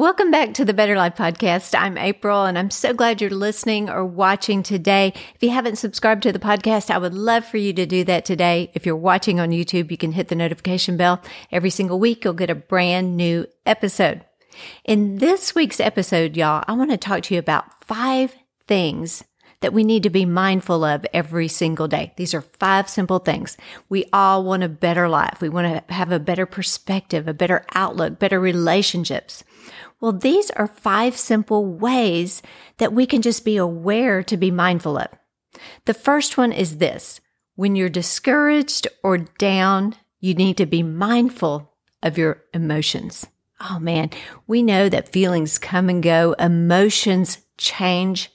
Welcome back to the Better Life Podcast. I'm April and I'm so glad you're listening or watching today. If you haven't subscribed to the podcast, I would love for you to do that today. If you're watching on YouTube, you can hit the notification bell. Every single week, you'll get a brand new episode. In this week's episode, y'all, I want to talk to you about five things that we need to be mindful of every single day. These are five simple things. We all want a better life. We want to have a better perspective, a better outlook, better relationships. Well, these are five simple ways that we can just be aware to be mindful of. The first one is this. When you're discouraged or down, you need to be mindful of your emotions. Oh man, we know that feelings come and go. Emotions change.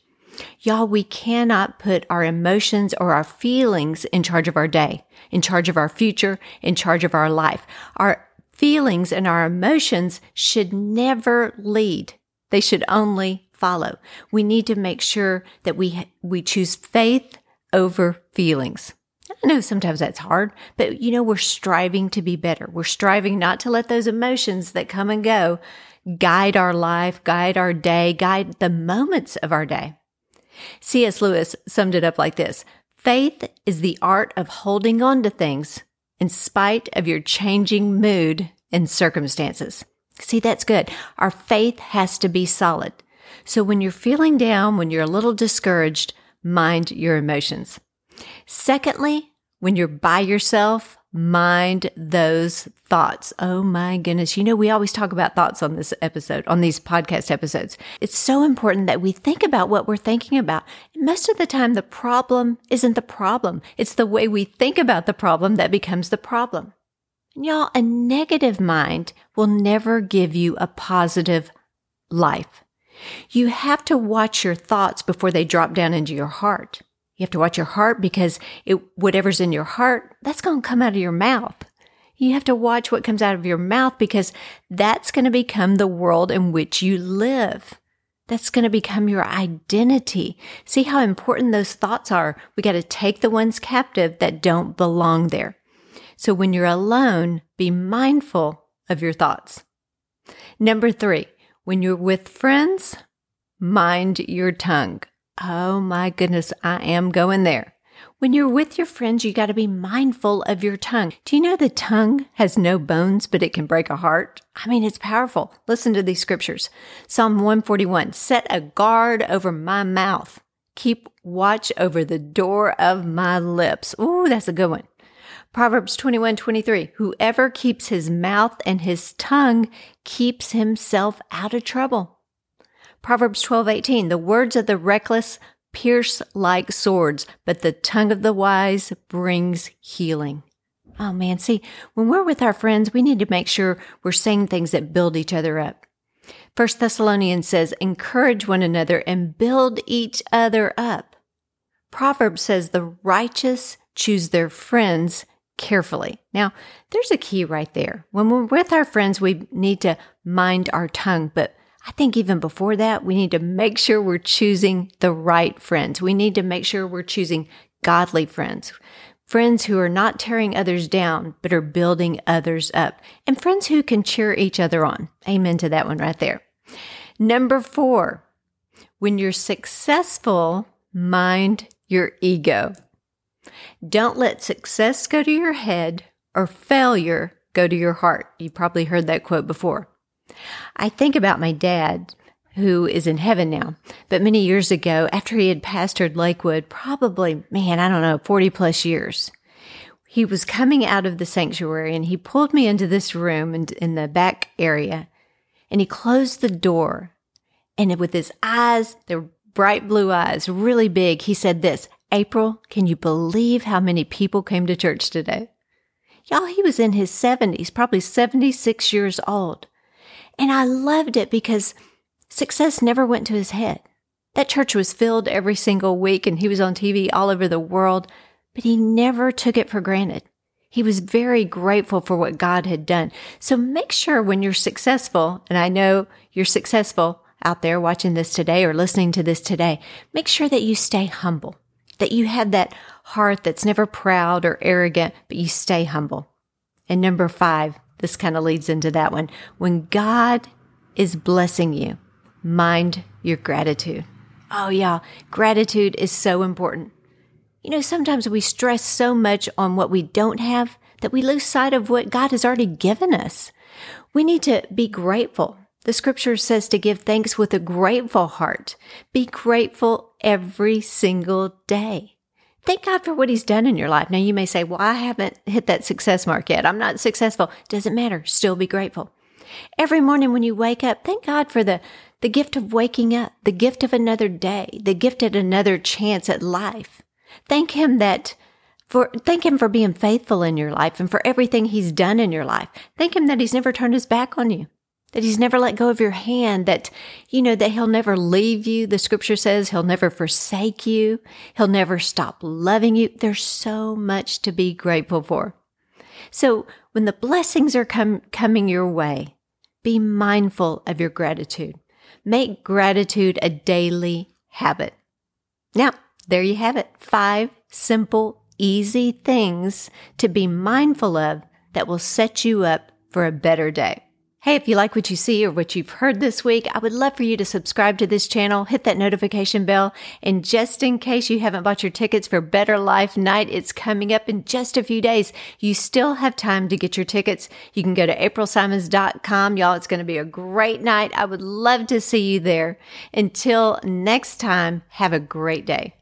Y'all, we cannot put our emotions or our feelings in charge of our day, in charge of our future, in charge of our life. Our feelings and our emotions should never lead. They should only follow. We need to make sure that we, we choose faith over feelings. I know sometimes that's hard, but you know, we're striving to be better. We're striving not to let those emotions that come and go guide our life, guide our day, guide the moments of our day. C.S. Lewis summed it up like this. Faith is the art of holding on to things in spite of your changing mood and circumstances. See, that's good. Our faith has to be solid. So when you're feeling down, when you're a little discouraged, mind your emotions. Secondly, when you're by yourself, mind those thoughts. Oh my goodness. You know, we always talk about thoughts on this episode, on these podcast episodes. It's so important that we think about what we're thinking about. most of the time, the problem isn't the problem. It's the way we think about the problem that becomes the problem. Y'all, a negative mind will never give you a positive life. You have to watch your thoughts before they drop down into your heart. You have to watch your heart because it, whatever's in your heart, that's going to come out of your mouth. You have to watch what comes out of your mouth because that's going to become the world in which you live. That's going to become your identity. See how important those thoughts are. We got to take the ones captive that don't belong there. So when you're alone, be mindful of your thoughts. Number three, when you're with friends, mind your tongue. Oh my goodness, I am going there. When you're with your friends, you got to be mindful of your tongue. Do you know the tongue has no bones, but it can break a heart? I mean, it's powerful. Listen to these scriptures. Psalm 141 Set a guard over my mouth. Keep watch over the door of my lips. Ooh, that's a good one. Proverbs 21 23 Whoever keeps his mouth and his tongue keeps himself out of trouble. Proverbs 12:18 The words of the reckless pierce like swords, but the tongue of the wise brings healing. Oh man, see, when we're with our friends, we need to make sure we're saying things that build each other up. First Thessalonians says, encourage one another and build each other up. Proverbs says the righteous choose their friends carefully. Now, there's a key right there. When we're with our friends, we need to mind our tongue, but I think even before that, we need to make sure we're choosing the right friends. We need to make sure we're choosing godly friends. Friends who are not tearing others down, but are building others up. And friends who can cheer each other on. Amen to that one right there. Number four, when you're successful, mind your ego. Don't let success go to your head or failure go to your heart. You probably heard that quote before. I think about my dad, who is in heaven now, but many years ago, after he had pastored Lakewood, probably, man, I don't know, 40 plus years, he was coming out of the sanctuary and he pulled me into this room in, in the back area and he closed the door. And with his eyes, their bright blue eyes, really big, he said this April, can you believe how many people came to church today? Y'all, he was in his 70s, probably 76 years old. And I loved it because success never went to his head. That church was filled every single week and he was on TV all over the world, but he never took it for granted. He was very grateful for what God had done. So make sure when you're successful, and I know you're successful out there watching this today or listening to this today, make sure that you stay humble, that you have that heart that's never proud or arrogant, but you stay humble. And number five, this kind of leads into that one. When God is blessing you, mind your gratitude. Oh, yeah, gratitude is so important. You know, sometimes we stress so much on what we don't have that we lose sight of what God has already given us. We need to be grateful. The scripture says to give thanks with a grateful heart. Be grateful every single day. Thank God for what He's done in your life. Now, you may say, Well, I haven't hit that success mark yet. I'm not successful. Doesn't matter. Still be grateful. Every morning when you wake up, thank God for the, the gift of waking up, the gift of another day, the gift of another chance at life. Thank him that for thank him for being faithful in your life and for everything he's done in your life. Thank him that he's never turned his back on you. That he's never let go of your hand, that, you know, that he'll never leave you. The scripture says he'll never forsake you. He'll never stop loving you. There's so much to be grateful for. So when the blessings are com- coming your way, be mindful of your gratitude. Make gratitude a daily habit. Now, there you have it. Five simple, easy things to be mindful of that will set you up for a better day. Hey, if you like what you see or what you've heard this week, I would love for you to subscribe to this channel, hit that notification bell, and just in case you haven't bought your tickets for Better Life Night, it's coming up in just a few days. You still have time to get your tickets. You can go to aprilsimons.com. Y'all, it's going to be a great night. I would love to see you there. Until next time, have a great day.